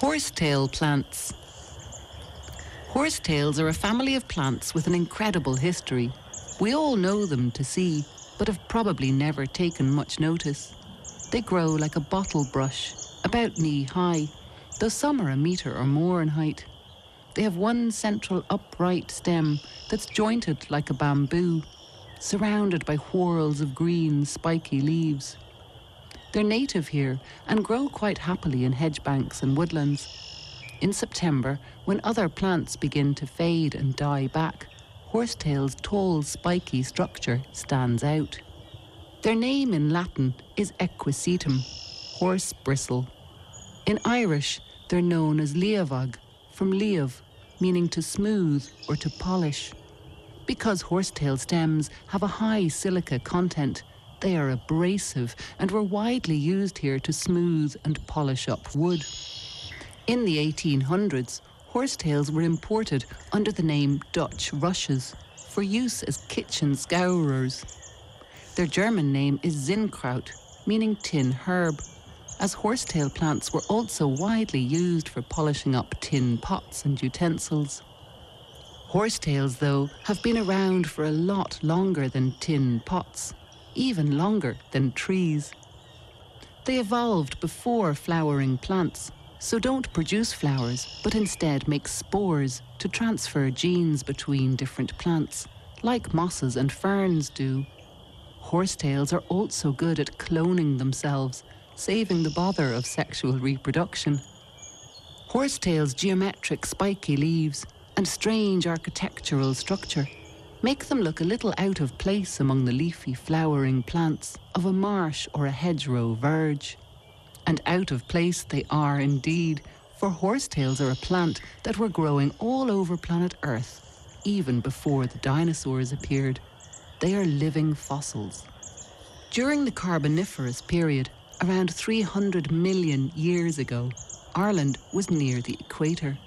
Horsetail plants. Horsetails are a family of plants with an incredible history. We all know them to see, but have probably never taken much notice. They grow like a bottle brush, about knee high, though some are a metre or more in height. They have one central upright stem that's jointed like a bamboo, surrounded by whorls of green, spiky leaves. They're native here and grow quite happily in hedge banks and woodlands. In September, when other plants begin to fade and die back, horsetail's tall, spiky structure stands out. Their name in Latin is equisetum, horse bristle. In Irish, they're known as leabhag, from leav, meaning to smooth or to polish. Because horsetail stems have a high silica content, they are abrasive and were widely used here to smooth and polish up wood. In the 1800s, horsetails were imported under the name Dutch rushes for use as kitchen scourers. Their German name is Zinnkraut, meaning tin herb, as horsetail plants were also widely used for polishing up tin pots and utensils. Horsetails, though, have been around for a lot longer than tin pots, even longer than trees. They evolved before flowering plants, so don't produce flowers, but instead make spores to transfer genes between different plants, like mosses and ferns do. Horsetails are also good at cloning themselves, saving the bother of sexual reproduction. Horsetails' geometric spiky leaves and strange architectural structure make them look a little out of place among the leafy flowering plants of a marsh or a hedgerow verge. And out of place they are indeed, for horsetails are a plant that were growing all over planet Earth, even before the dinosaurs appeared. They are living fossils. During the Carboniferous period, around 300 million years ago, Ireland was near the equator.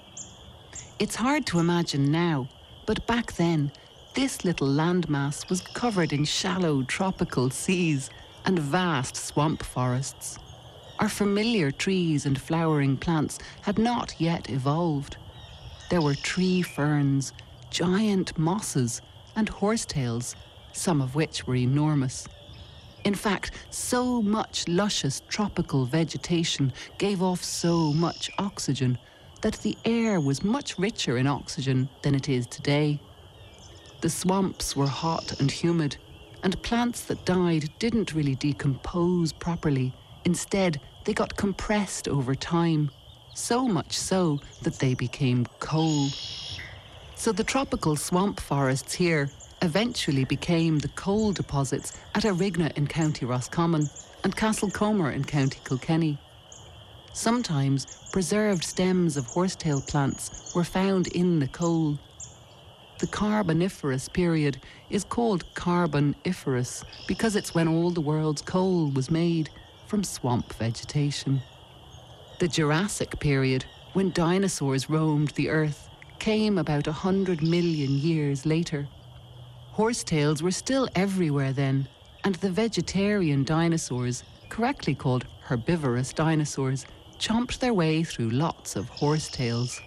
It's hard to imagine now, but back then, this little landmass was covered in shallow tropical seas and vast swamp forests. Our familiar trees and flowering plants had not yet evolved. There were tree ferns, giant mosses, and horsetails, some of which were enormous. In fact, so much luscious tropical vegetation gave off so much oxygen that the air was much richer in oxygen than it is today. The swamps were hot and humid, and plants that died didn't really decompose properly Instead, they got compressed over time, so much so that they became coal. So the tropical swamp forests here eventually became the coal deposits at Arigna in County Roscommon and Castlecomer in County Kilkenny. Sometimes preserved stems of horsetail plants were found in the coal. The Carboniferous period is called Carboniferous because it's when all the world's coal was made from swamp vegetation. The Jurassic period, when dinosaurs roamed the earth, came about a hundred million years later. Horsetails were still everywhere then, and the vegetarian dinosaurs, correctly called herbivorous dinosaurs, chomped their way through lots of horsetails.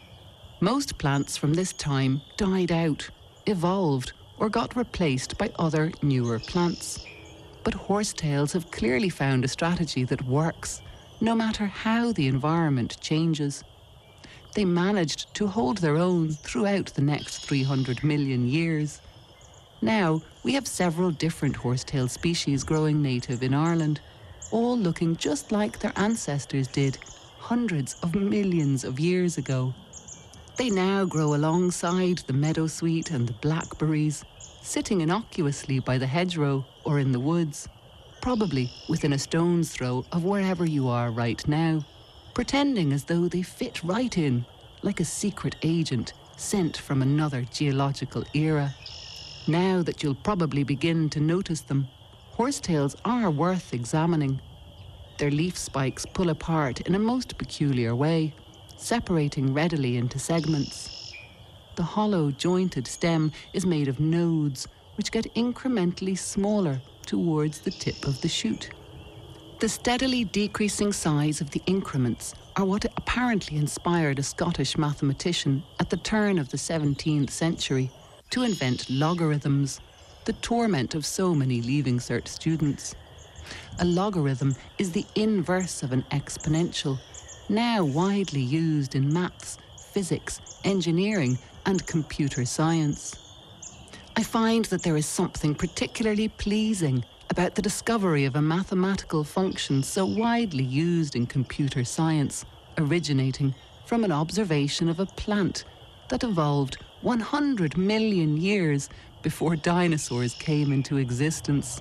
Most plants from this time died out, evolved, or got replaced by other newer plants. But horsetails have clearly found a strategy that works, no matter how the environment changes. They managed to hold their own throughout the next 300 million years. Now, we have several different horsetail species growing native in Ireland, all looking just like their ancestors did hundreds of millions of years ago. They now grow alongside the meadowsweet and the blackberries, sitting innocuously by the hedgerow or in the woods, probably within a stone's throw of wherever you are right now, pretending as though they fit right in, like a secret agent sent from another geological era. Now that you'll probably begin to notice them, horsetails are worth examining. Their leaf spikes pull apart in a most peculiar way, separating readily into segments. The hollow jointed stem is made of nodes which get incrementally smaller towards the tip of the shoot. The steadily decreasing size of the increments are what apparently inspired a Scottish mathematician at the turn of the 17th century to invent logarithms, the torment of so many Leaving Cert students. A logarithm is the inverse of an exponential, now widely used in maths, physics, engineering, and computer science. I find that there is something particularly pleasing about the discovery of a mathematical function so widely used in computer science, originating from an observation of a plant that evolved 100 million years before dinosaurs came into existence.